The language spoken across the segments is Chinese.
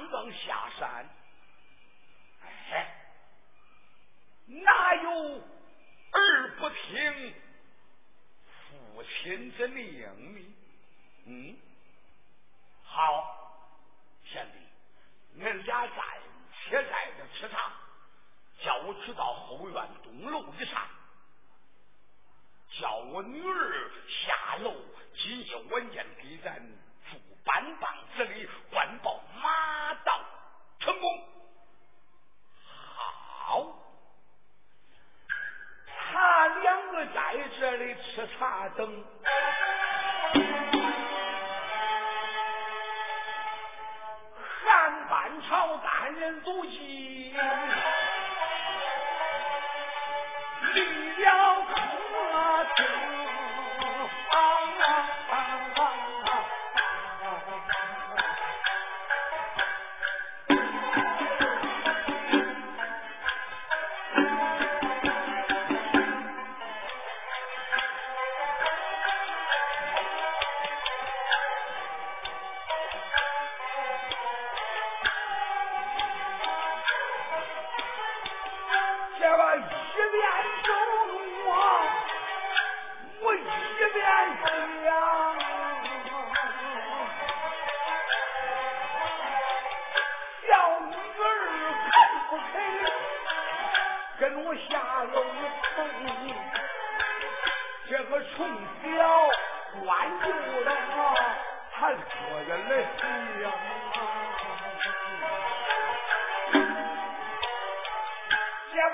刚刚下山，哎，哪有儿不听父亲之命？呢？嗯，好，贤弟，恁俩暂且在这吃茶，叫我去到后院东楼一上，叫我女儿下楼，今夜晚间给咱住班棒子里官报马到成功。好，他两个在这里吃茶等。汉朝单人足迹，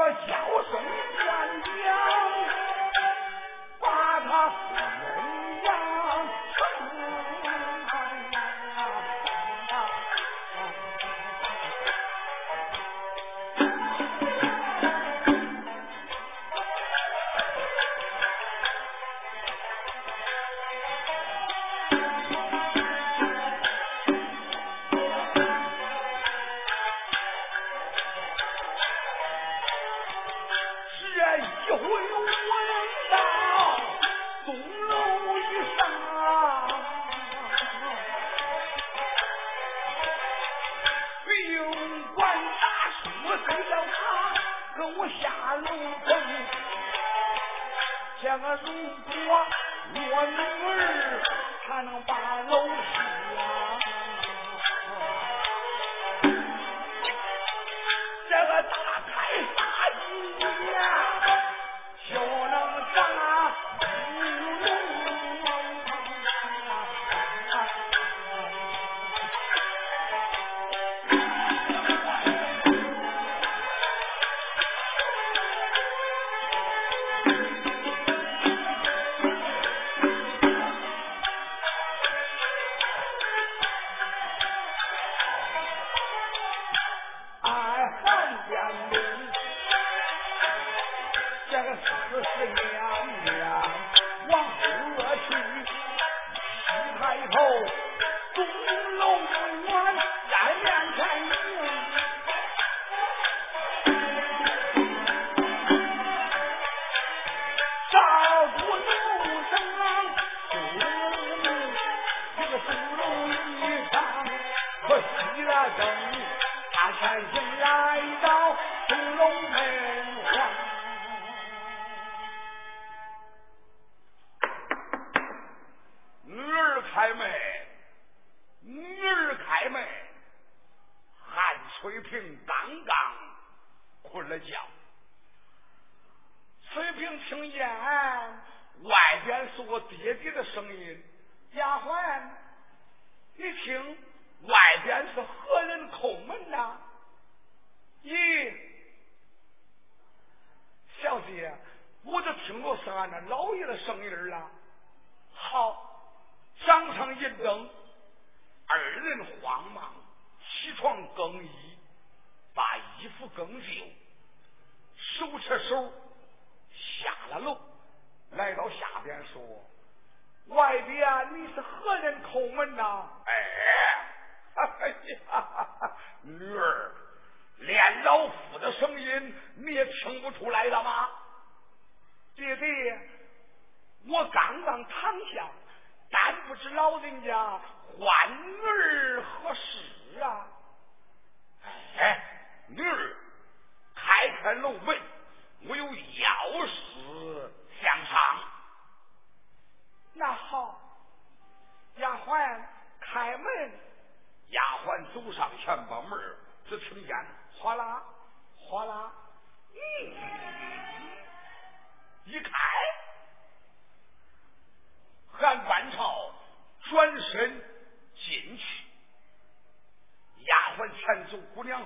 女儿，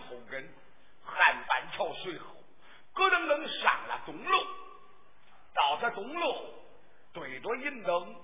后跟汉板桥随后咯噔噔上了东楼，到这东楼对着银灯。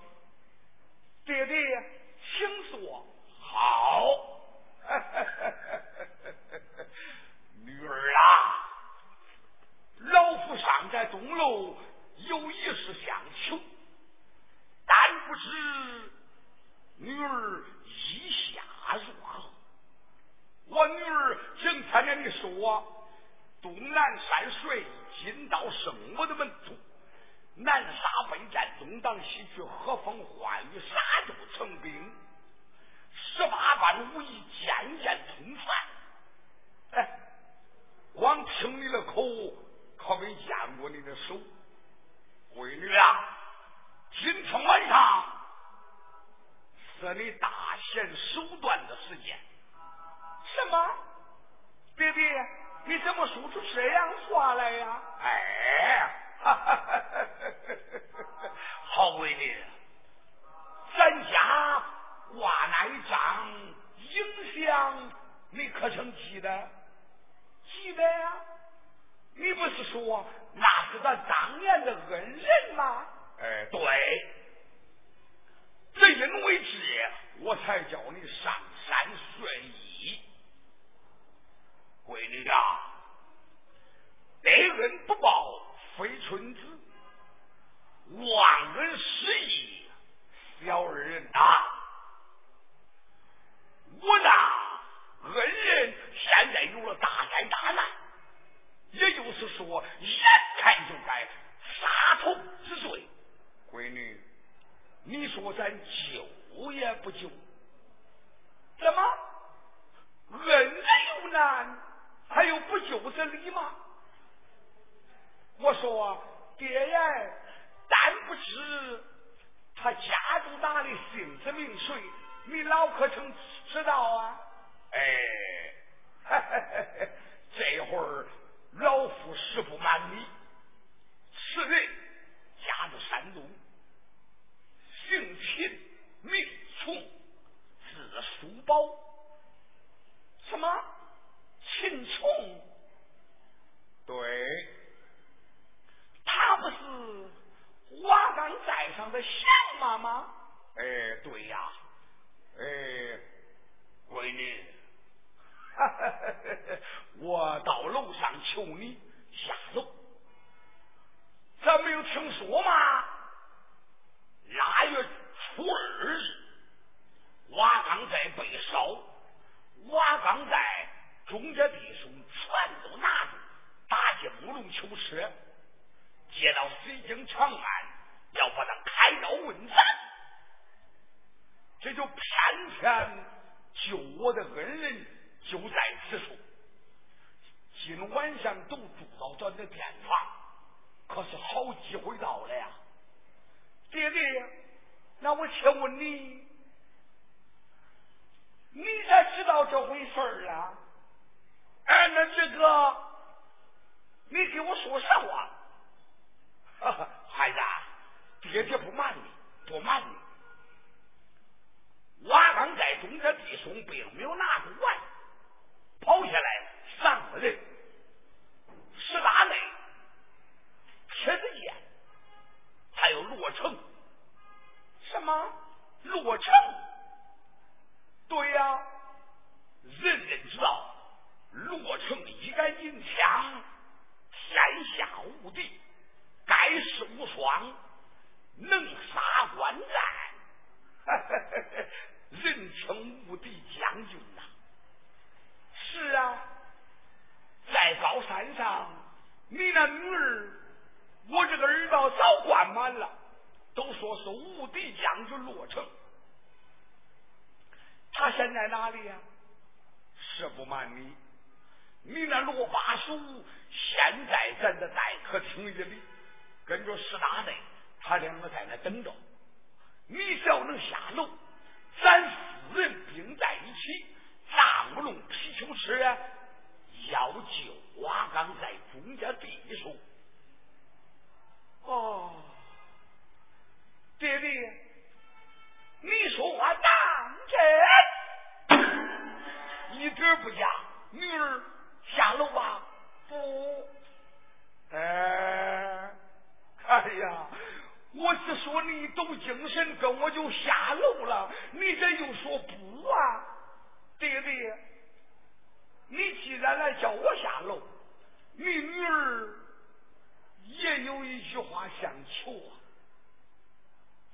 求啊，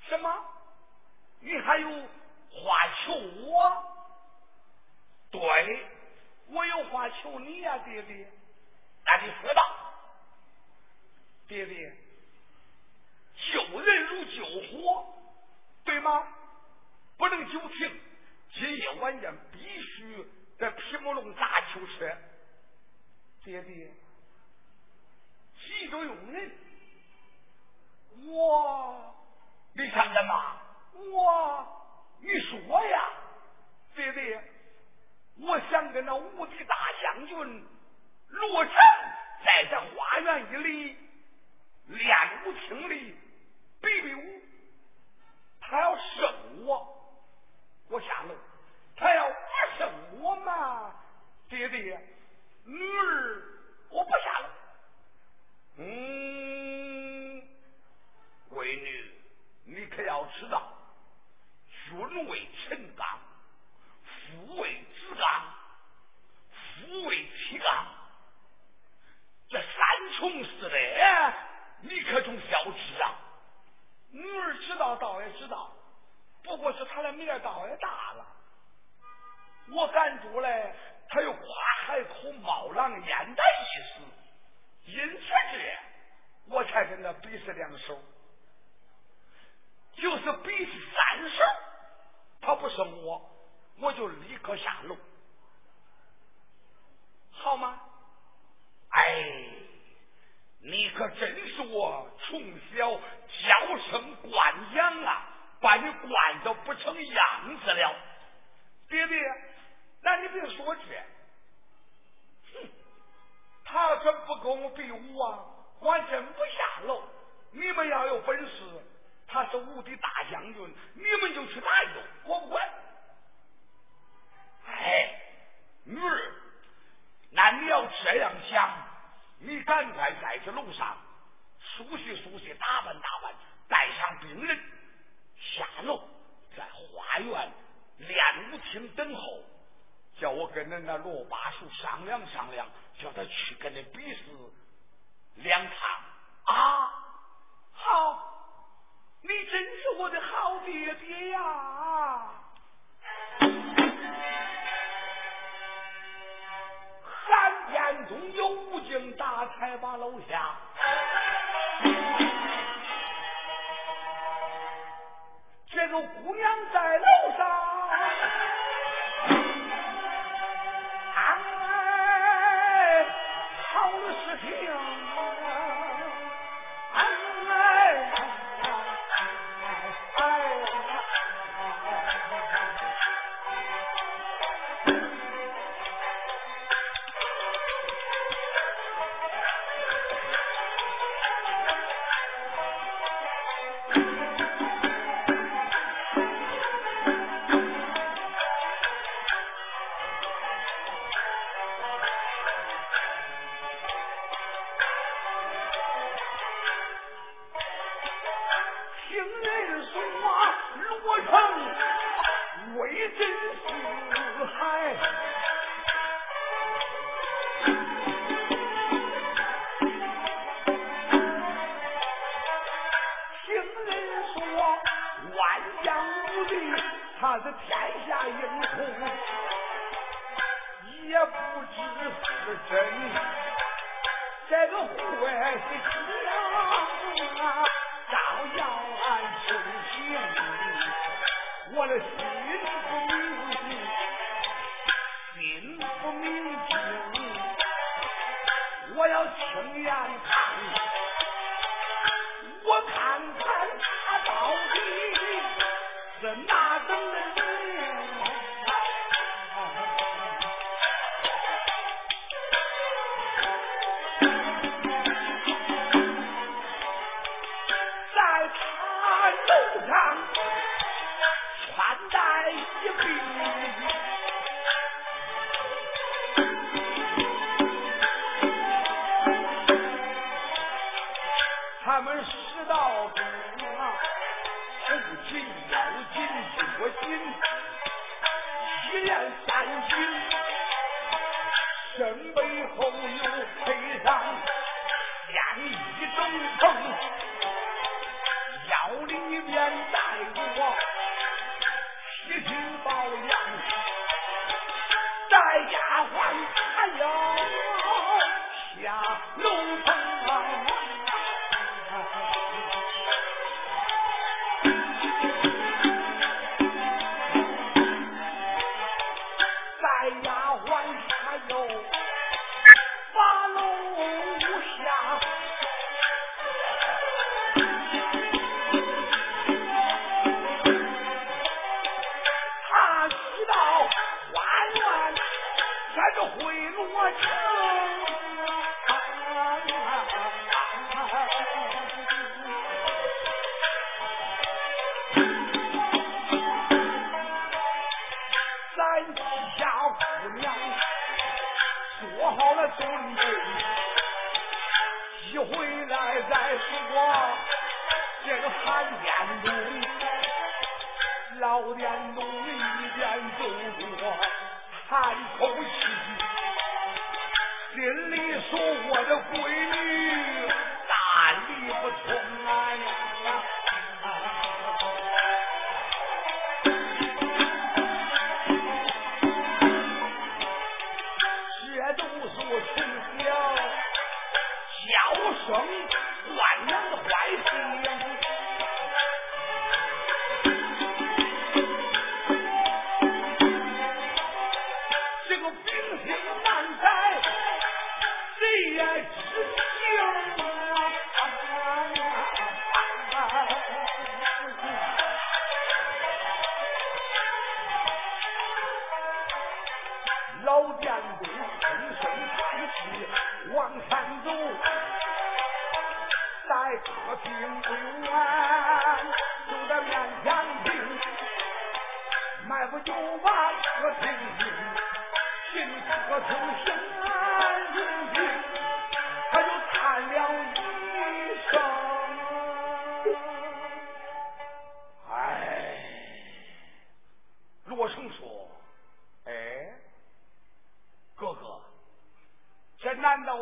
什么？你还有话求我？对，我有话求你呀，爹爹，那你说吧，爹爹。救人如救火，对吗？不能久停。今夜晚间必须在皮木龙打球车。爹爹，急着用人。我，你想干嘛？我，你说呀，爹爹，我想跟那无敌大将军罗成在这花园一里练武听力。比比武，他要胜我，我下楼；他要不胜我嘛，爹爹，女儿我不下楼。嗯，闺女，你可要知道，君为臣纲，父为子纲，夫为妻纲，这三从四德，你可总要知啊。女儿知道，倒也知道，不过是他的面倒也大了。我赶住嘞，他又夸海口冒狼烟的意思，因此这我才跟他比试两手，就是比三十，他不胜我，我就立刻下楼，好吗？哎，你可真是我从小。娇生惯养啊，把你惯的不成样子了。爹爹，那你别说这，哼，他要真不跟我比武啊，我真不下楼。你们要有本事，他是无敌大将军，你们就去打游，我不管。哎，女儿，那你要这样想，你赶快在这楼上。梳洗梳洗，打扮打扮，带上病人下楼，在花园练武厅等候，叫我跟恁那罗八叔商量商量，叫他去跟恁比试两场啊！好，你真是我的好爹爹呀！三天中有武警大才把楼下。这个姑娘在楼上，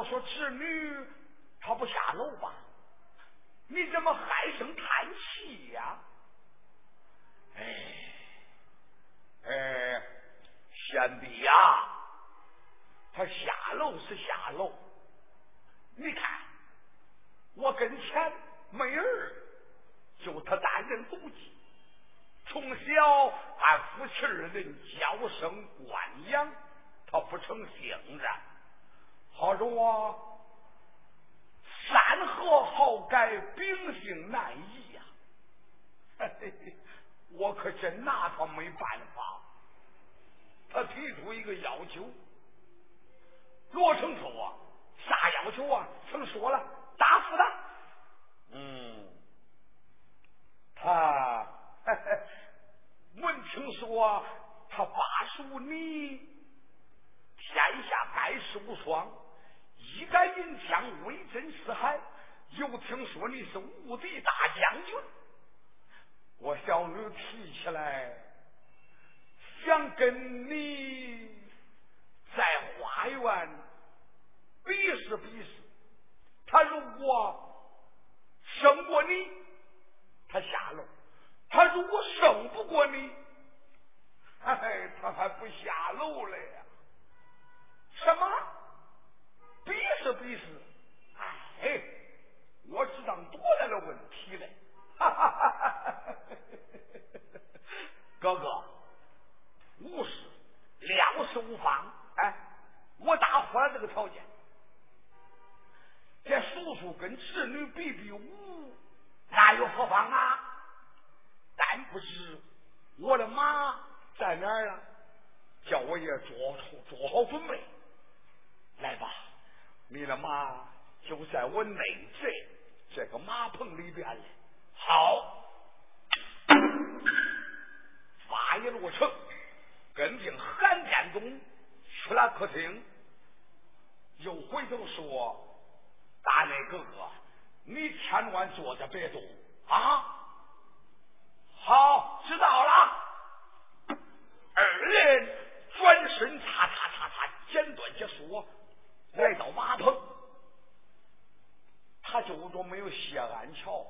我说侄女她不下楼吧？”你怎么唉声叹气呀？哎哎，贤弟呀，他下楼是下楼，你看我跟前没儿，就他单人独骑，从小俺夫妻二人娇生惯养，他不成性子，好着我。山河好改，秉性难移呀！我可真拿他没办法。他提出一个要求，罗成说啊：“啥要求啊？”曾说了，答复他。嗯，他闻听说他爸属你，天下盖世无双。一杆银枪威震四海，又听说你是无敌大将军，我小女提起来想跟你在花园比试比试。他如果胜过你，他下楼；他如果胜不过你，哎，他还不下楼了呀？什么？比试比试，哎，我知道多大的问题了！哥哥，无事，两事无妨。哎，我答复了这个条件。这叔叔跟侄女比比武，那又何妨啊？但不知我的马在哪儿啊？叫我也做做好准备。啊。就在我内宅这个马棚里边嘞。好，发一落成，跟定韩建东去了客厅，又回头说：“大内哥哥，你千万坐着别动啊！”好，知道了。二人转身，擦擦擦擦，简短结束。来到马棚，他就着没有谢安桥。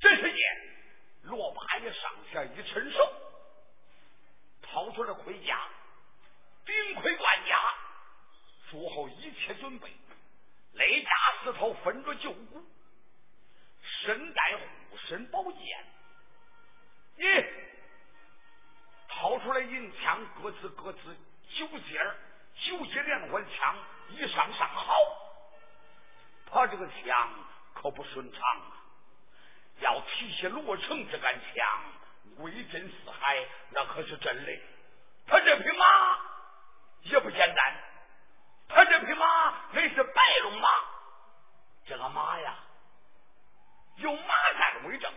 这时间，罗八爷上下一伸手，掏出了盔甲，顶盔贯甲，做好一切准备，雷甲四头分着旧骨，身带护身宝剑，咦，掏出来银枪，咯吱咯吱九节。九节连环枪一上上好，他这个枪可不寻常啊！要提起罗成这杆枪，威震四海，那可是真的。他这匹马也不简单，他这匹马那是白龙马。这个马呀，有马鞍为证，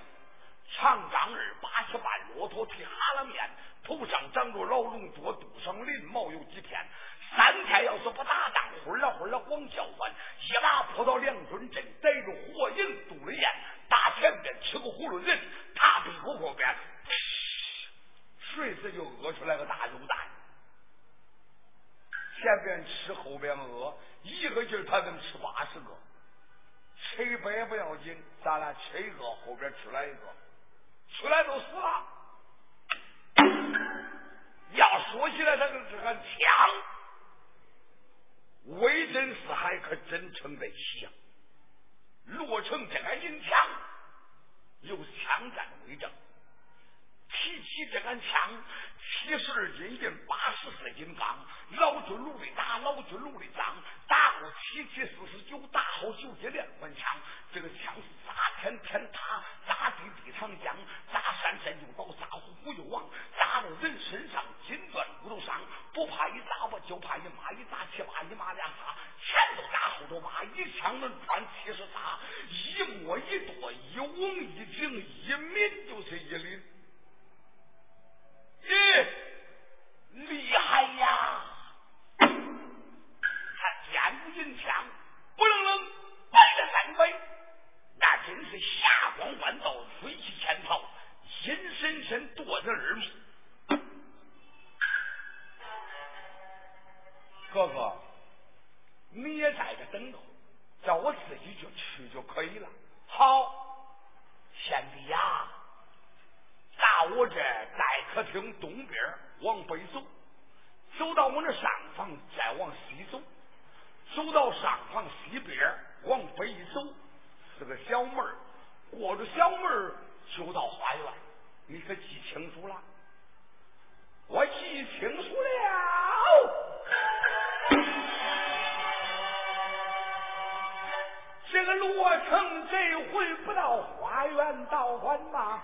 长丈二八十半，骆驼皮哈拉面，头上长着老龙角，肚上一边往北一走是个小门过着小门就到花园。你可记清楚了？我记清楚了。这个罗成这回不到花园道馆吗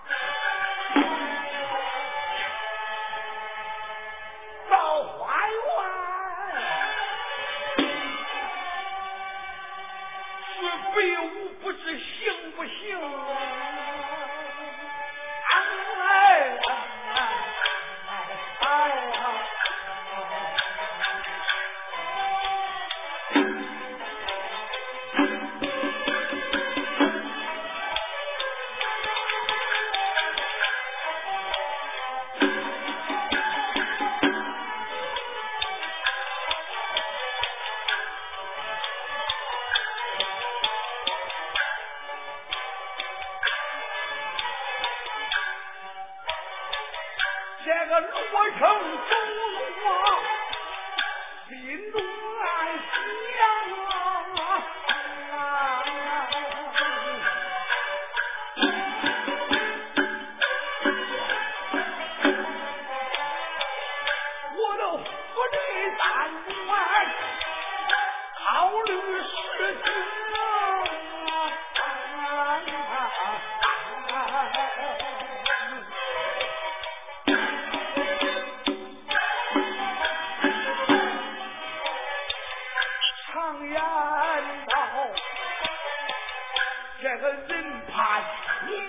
人怕出名，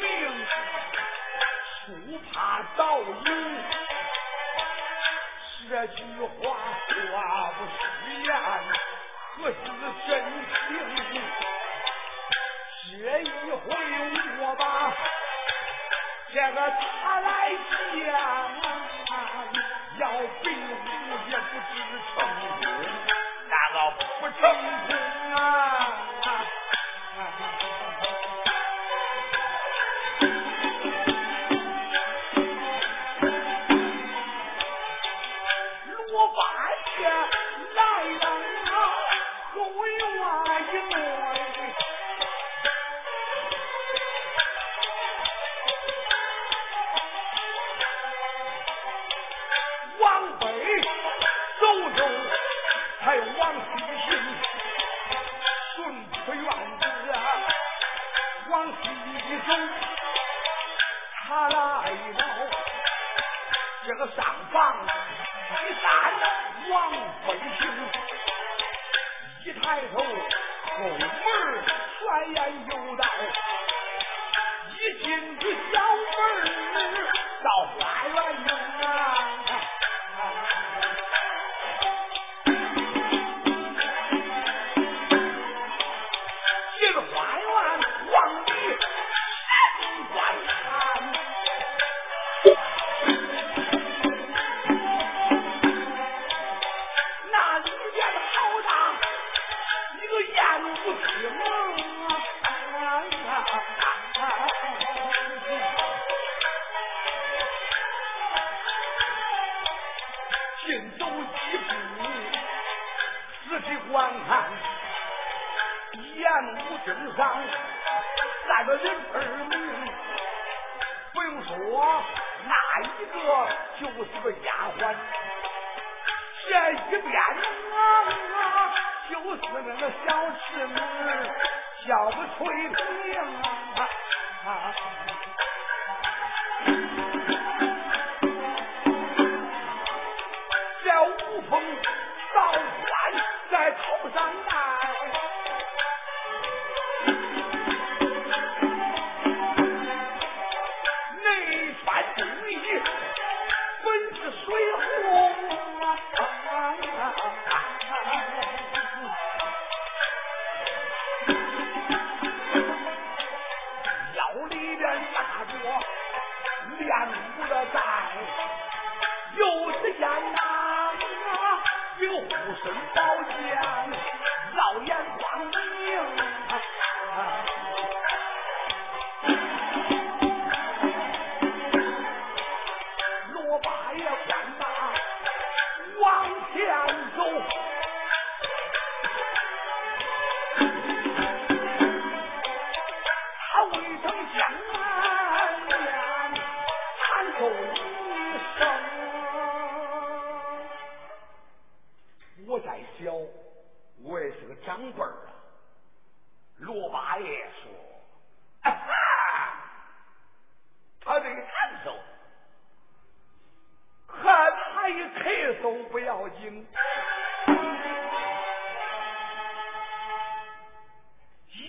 树怕倒影。这句话话不虚言，可是真情。这一回我把这个他来见，要兵无也不知成功，那个不成功啊！观看，一言无真伤，那个人耳目，不用说，那一个就是个丫鬟。这一边啊,啊，就是那个小侍女，叫个翠屏啊。啊啊不要紧。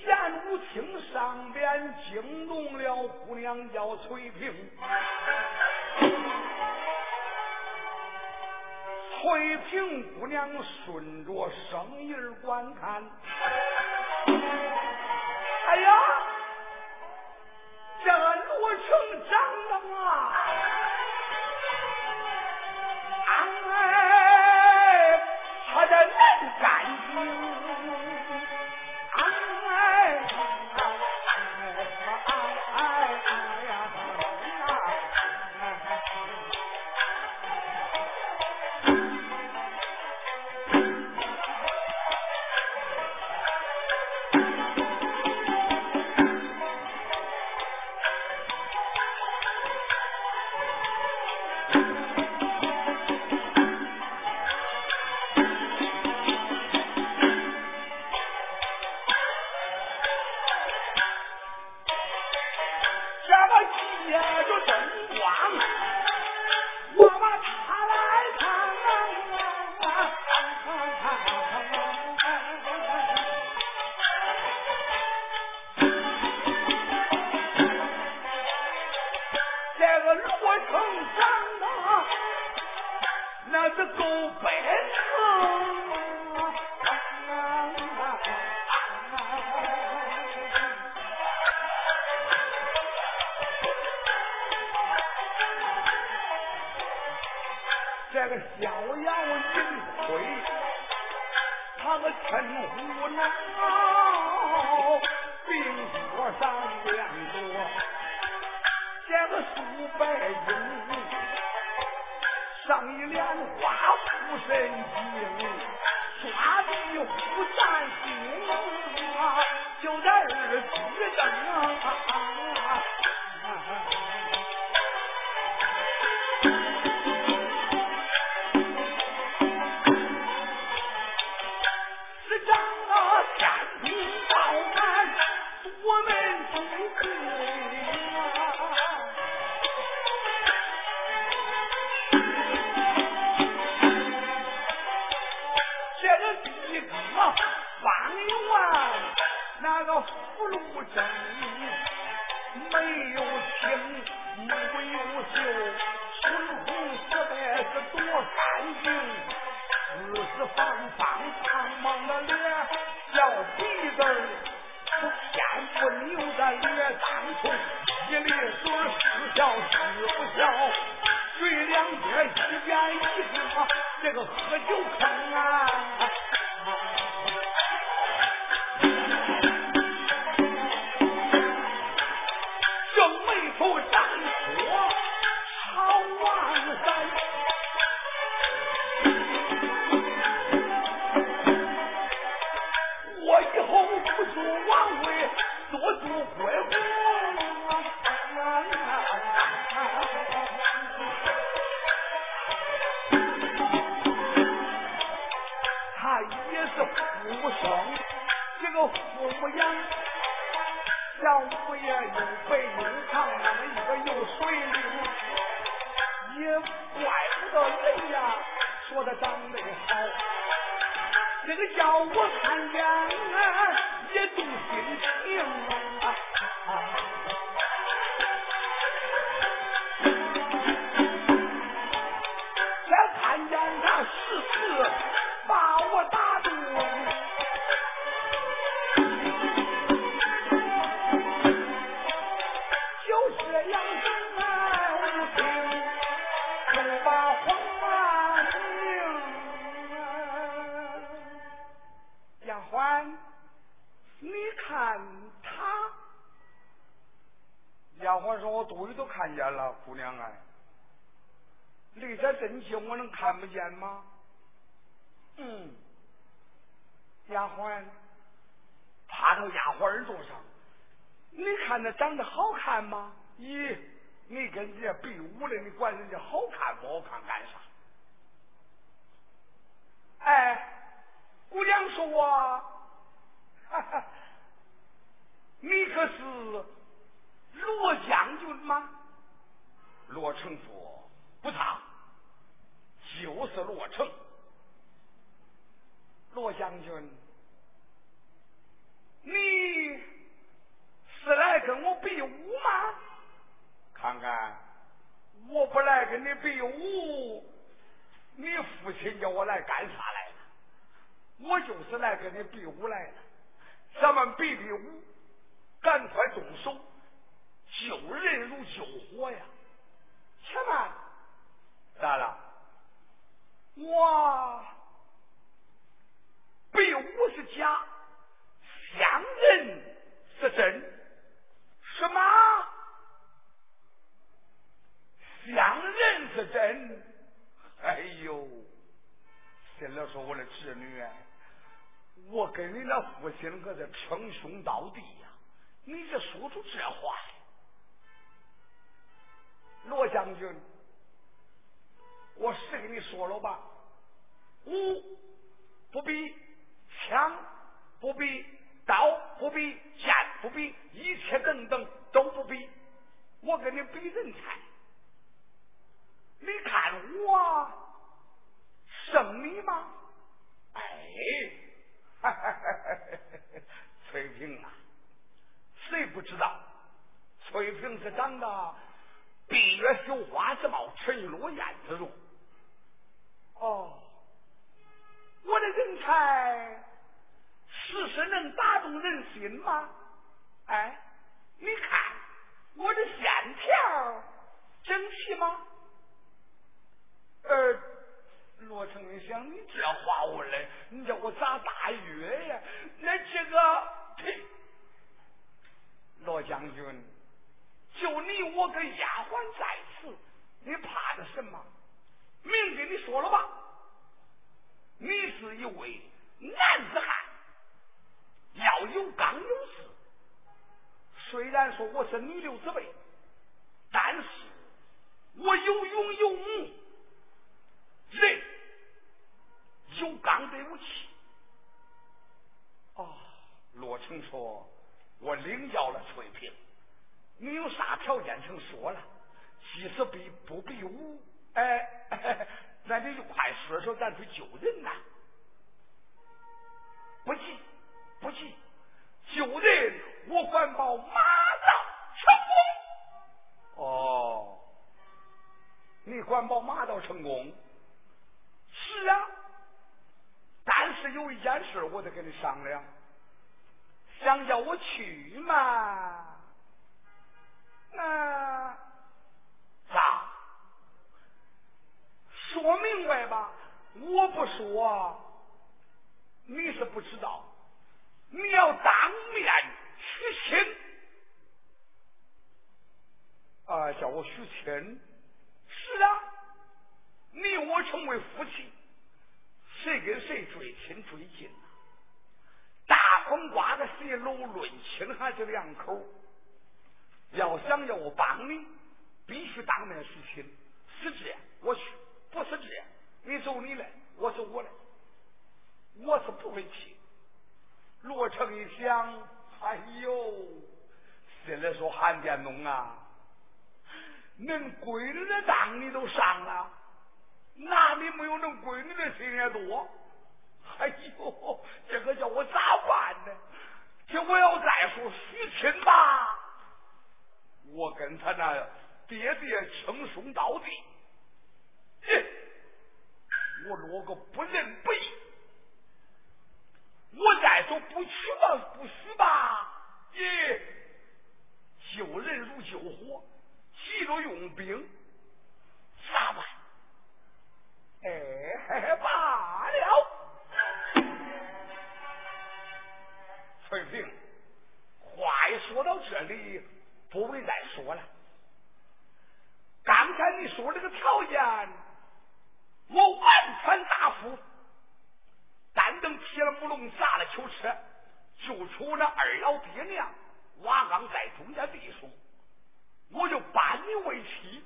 宴舞厅上边惊动了姑娘叫翠萍。翠萍姑娘顺着声音观看。Cải. 长得好，这个叫我看见也动心情看吗？咦，你跟人家比武的，你管人家好看不好看干啥？哎，姑娘说我，哈哈，你可是罗将军吗？罗成说：“不差，就是罗成。罗将军，你是来跟我比武吗？看看，我不来跟你比武，你父亲叫我来干啥来了？我就是来跟你比武来了。咱们比比武，赶快动手，救人如救火呀！”且慢，咋了？我比武是假，相人是真。什么？相人是真？哎呦！现在说我的侄女，我跟你那父亲可是称兄道弟呀！你这说出这话来。罗将军，我是跟你说了吧，武不比枪，不比刀，不比剑，不比一切等等都不比，我跟你比人才。你看我胜你吗？哎，翠萍啊，谁不知道翠萍是长得？闭月羞花之貌，沉落雁之容。哦，我的人才，事实能打动人心吗？哎，你看我的线条整齐吗？呃，罗成，你想你这话问的，你叫我咋答月呀？那这个，呸！罗将军。就你我跟丫鬟在此，你怕的什么？明跟你说了吧，你是一位男子汉，要有刚有势。虽然说我是女流之辈，但是我有勇有武，人有刚得有气。啊，听说，我领教了翠萍。你有啥条件，请说了。即使比不比武，哎，那你就快说说，咱去救人呐。不急，不急，救人我管保马到成功。哦，你管保马到成功？是啊，但是有一件事，我得跟你商量。想叫我去嘛？那咋？说明白吧！我不说，你是不知道。你要当面许亲啊！叫我许亲。是啊，你我成为夫妻，谁跟谁最亲最近大风刮的谁楼论亲还是两口？要想要帮你，必须当面实亲，是这样我去；不是这样，你走你的，我走我的。我是不会去。罗成一想，哎呦，心里说韩建东啊，恁闺女的当你都上了，那你没有恁闺女的心也多。哎呦，这个叫我咋办呢？这我要再说许亲吧，我跟他那爹爹称兄道弟，我落个不认不义。我再说不娶吧，不许吧，耶！救人如救火，急着用兵，咋办？哎，罢了。翠萍，话一说到这里，不会再说了。刚才你说这个条件，我完全答复。单等劈了木龙，砸了囚车，就出那二老爹娘，瓦岗在中间弟兄，我就搬你为妻，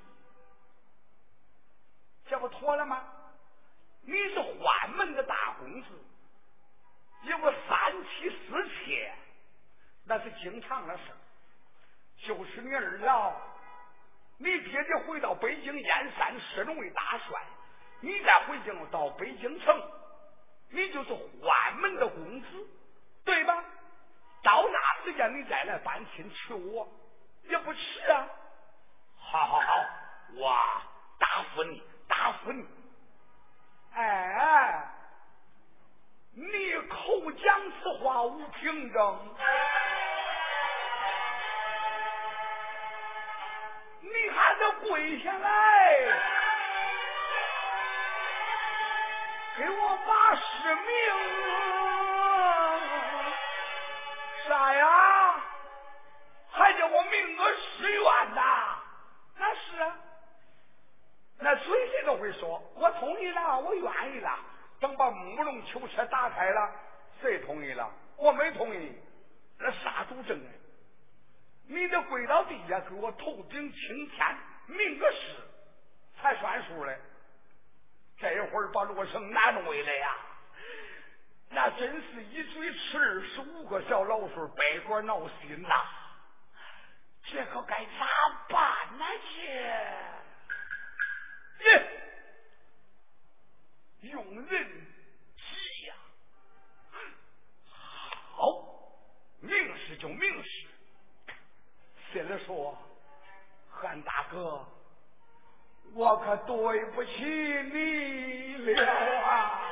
这不妥了吗？你是宦门的大公子，有个三妻四妾，那是经常的事。就是你二老，你爹爹回到北京燕山升为大帅，你再回京到北京城。跪到地下给我头顶青天，明个誓，才算数嘞。这会儿把罗成难为了呀，那真是一嘴吃二十五个小老鼠，背锅闹心呐！这可该咋办呢？这，用人接着说，韩大哥。我可对不起你了啊！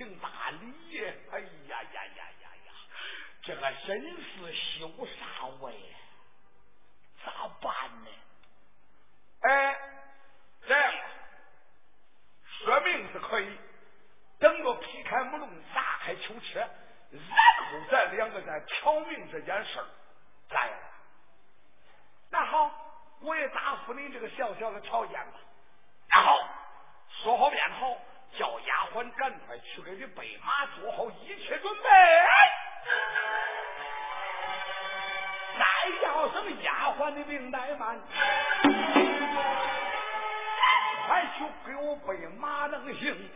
行大礼哎呀呀呀呀呀这个真是羞煞我呀咋办呢？哎这样说明是可以等到劈开木龙砸开囚车然后咱两个再挑明这件事儿咋样那好我也答复你这个小小的条件吧。那好说好便好。鬟赶快去给你备马，做好一切准备。再叫声丫鬟的命怠慢，快去给我备马能行。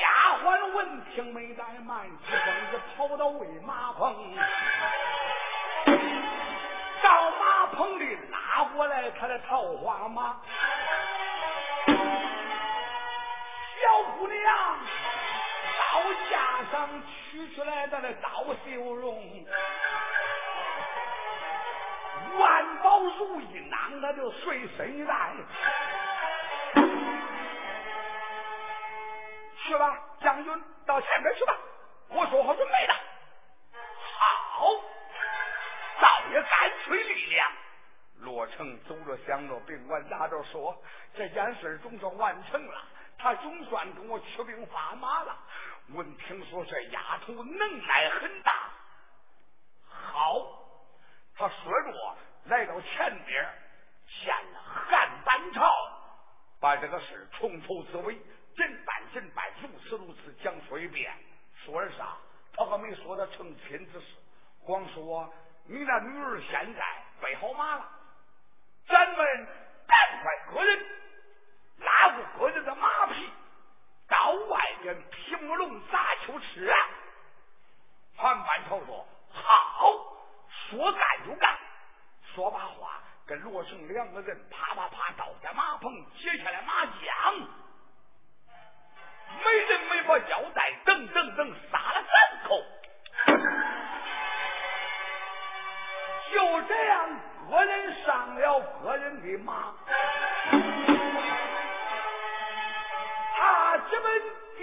丫鬟闻听没怠慢，急蹦子跑到喂马棚。到马棚里拉过来他的桃花马，姑娘刀架上取出来他的刀绣绒，万宝如意囊他就随身带，去吧，将军到前边去吧，我说好准备的。也干脆力量，罗成走着想着宾馆打着说：“这件事总算完成了，他总算跟我出兵发马了。闻听说这丫头能耐很大，好，他说着来到前边，见了汉班朝，把这个事从头至尾真办真办，如此如此讲说一遍。说的啥？他可没说他成亲之事，光说。”你那女儿现在备好马了，咱们赶快个人不龙咋求吃啊？韩半头说：“好，说干就干。”说罢话，跟罗成两个人啪啪啪倒在马棚，解下来马缰，没人没把腰带，噔噔噔杀了三口。就这样，个人上了个人的马，他这么。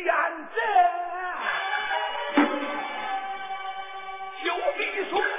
燕子就地一